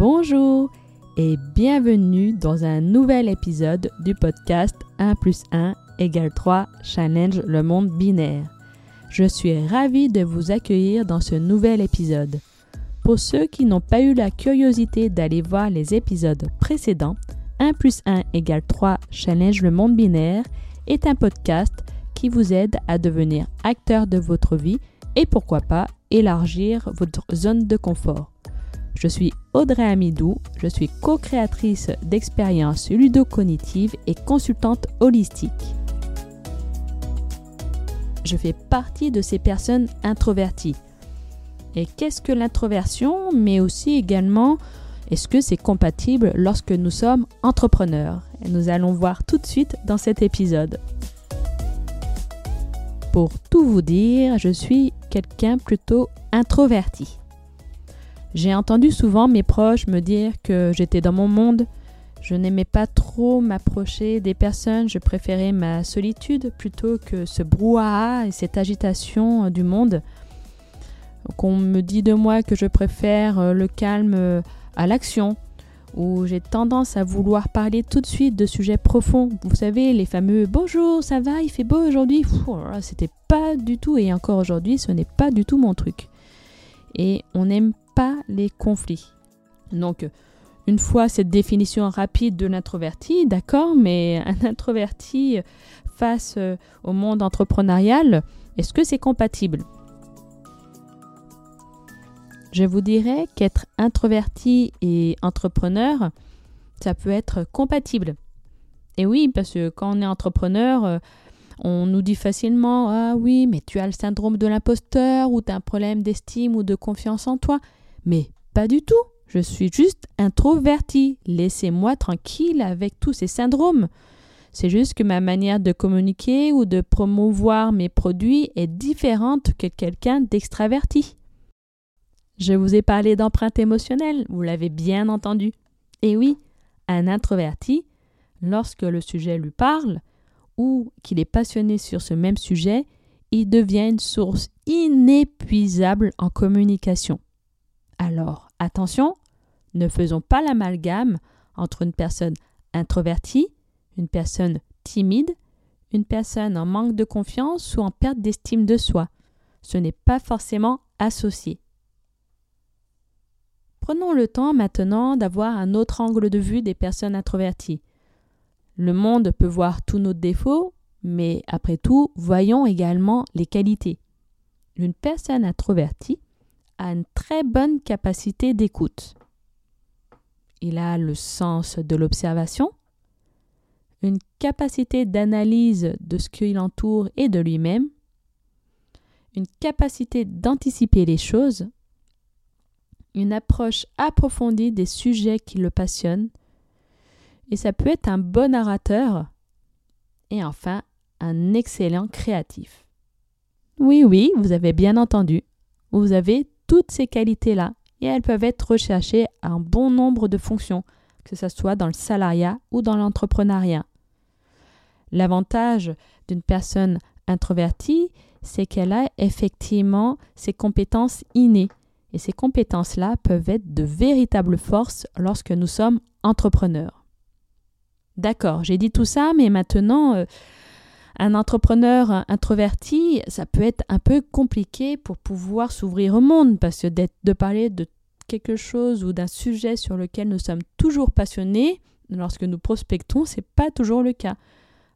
Bonjour et bienvenue dans un nouvel épisode du podcast 1 plus 1 égale 3 Challenge le monde binaire. Je suis ravie de vous accueillir dans ce nouvel épisode. Pour ceux qui n'ont pas eu la curiosité d'aller voir les épisodes précédents, 1 plus 1 égale 3 Challenge le monde binaire est un podcast qui vous aide à devenir acteur de votre vie et pourquoi pas élargir votre zone de confort. Je suis Audrey Amidou, je suis co-créatrice d'expériences ludocognitives et consultante holistique. Je fais partie de ces personnes introverties. Et qu'est-ce que l'introversion, mais aussi également est-ce que c'est compatible lorsque nous sommes entrepreneurs? Nous allons voir tout de suite dans cet épisode. Pour tout vous dire, je suis quelqu'un plutôt introverti. J'ai entendu souvent mes proches me dire que j'étais dans mon monde, je n'aimais pas trop m'approcher des personnes, je préférais ma solitude plutôt que ce brouhaha et cette agitation du monde. Qu'on me dit de moi que je préfère le calme à l'action, où j'ai tendance à vouloir parler tout de suite de sujets profonds. Vous savez, les fameux bonjour, ça va, il fait beau aujourd'hui? C'était pas du tout, et encore aujourd'hui, ce n'est pas du tout mon truc. Et on n'aime pas les conflits. Donc, une fois cette définition rapide de l'introverti, d'accord, mais un introverti face au monde entrepreneurial, est-ce que c'est compatible? Je vous dirais qu'être introverti et entrepreneur, ça peut être compatible. Et oui, parce que quand on est entrepreneur, euh, on nous dit facilement Ah oui, mais tu as le syndrome de l'imposteur ou tu as un problème d'estime ou de confiance en toi. Mais pas du tout. Je suis juste introverti. Laissez-moi tranquille avec tous ces syndromes. C'est juste que ma manière de communiquer ou de promouvoir mes produits est différente que quelqu'un d'extraverti. Je vous ai parlé d'empreinte émotionnelle, vous l'avez bien entendu. Et oui, un introverti, lorsque le sujet lui parle ou qu'il est passionné sur ce même sujet, il devient une source inépuisable en communication. Alors, attention, ne faisons pas l'amalgame entre une personne introvertie, une personne timide, une personne en manque de confiance ou en perte d'estime de soi. Ce n'est pas forcément associé. Prenons le temps maintenant d'avoir un autre angle de vue des personnes introverties. Le monde peut voir tous nos défauts, mais après tout, voyons également les qualités. Une personne introvertie a une très bonne capacité d'écoute. Il a le sens de l'observation, une capacité d'analyse de ce qui l'entoure et de lui-même, une capacité d'anticiper les choses une approche approfondie des sujets qui le passionnent, et ça peut être un bon narrateur, et enfin un excellent créatif. Oui, oui, vous avez bien entendu, vous avez toutes ces qualités-là, et elles peuvent être recherchées à un bon nombre de fonctions, que ce soit dans le salariat ou dans l'entrepreneuriat. L'avantage d'une personne introvertie, c'est qu'elle a effectivement ses compétences innées et ces compétences-là peuvent être de véritables forces lorsque nous sommes entrepreneurs. D'accord, j'ai dit tout ça, mais maintenant, euh, un entrepreneur introverti, ça peut être un peu compliqué pour pouvoir s'ouvrir au monde, parce que de parler de quelque chose ou d'un sujet sur lequel nous sommes toujours passionnés, lorsque nous prospectons, ce n'est pas toujours le cas.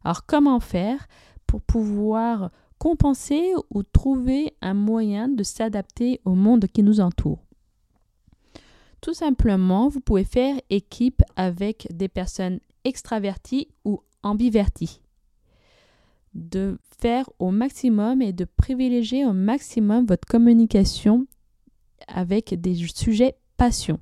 Alors comment faire pour pouvoir compenser ou trouver un moyen de s'adapter au monde qui nous entoure? Tout simplement, vous pouvez faire équipe avec des personnes extraverties ou ambiverties. De faire au maximum et de privilégier au maximum votre communication avec des sujets passion.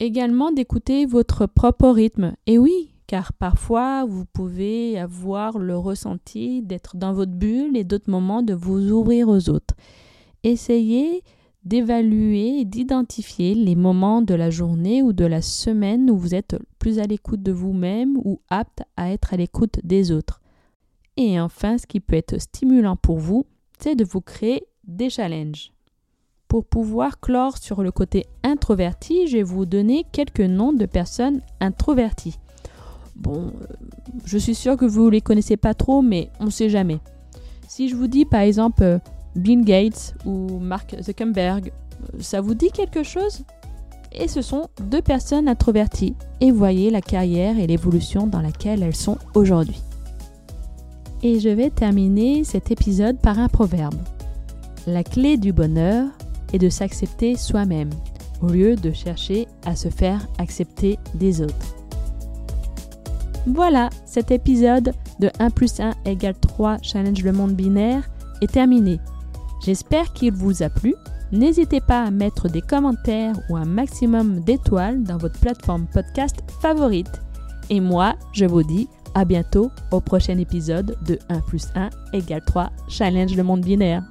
Également d'écouter votre propre rythme. Et oui, car parfois vous pouvez avoir le ressenti d'être dans votre bulle et d'autres moments de vous ouvrir aux autres. Essayez d'évaluer et d'identifier les moments de la journée ou de la semaine où vous êtes plus à l'écoute de vous-même ou apte à être à l'écoute des autres. Et enfin, ce qui peut être stimulant pour vous, c'est de vous créer des challenges. Pour pouvoir clore sur le côté introverti, je vais vous donner quelques noms de personnes introverties. Bon, euh, je suis sûre que vous ne les connaissez pas trop, mais on ne sait jamais. Si je vous dis par exemple Bill Gates ou Mark Zuckerberg, ça vous dit quelque chose? Et ce sont deux personnes introverties. Et voyez la carrière et l'évolution dans laquelle elles sont aujourd'hui. Et je vais terminer cet épisode par un proverbe. La clé du bonheur est de s'accepter soi-même, au lieu de chercher à se faire accepter des autres. Voilà, cet épisode de 1 plus 1 égale 3 Challenge le monde binaire est terminé. J'espère qu'il vous a plu. N'hésitez pas à mettre des commentaires ou un maximum d'étoiles dans votre plateforme podcast favorite. Et moi, je vous dis à bientôt au prochain épisode de 1 plus 1 égale 3 Challenge le monde binaire.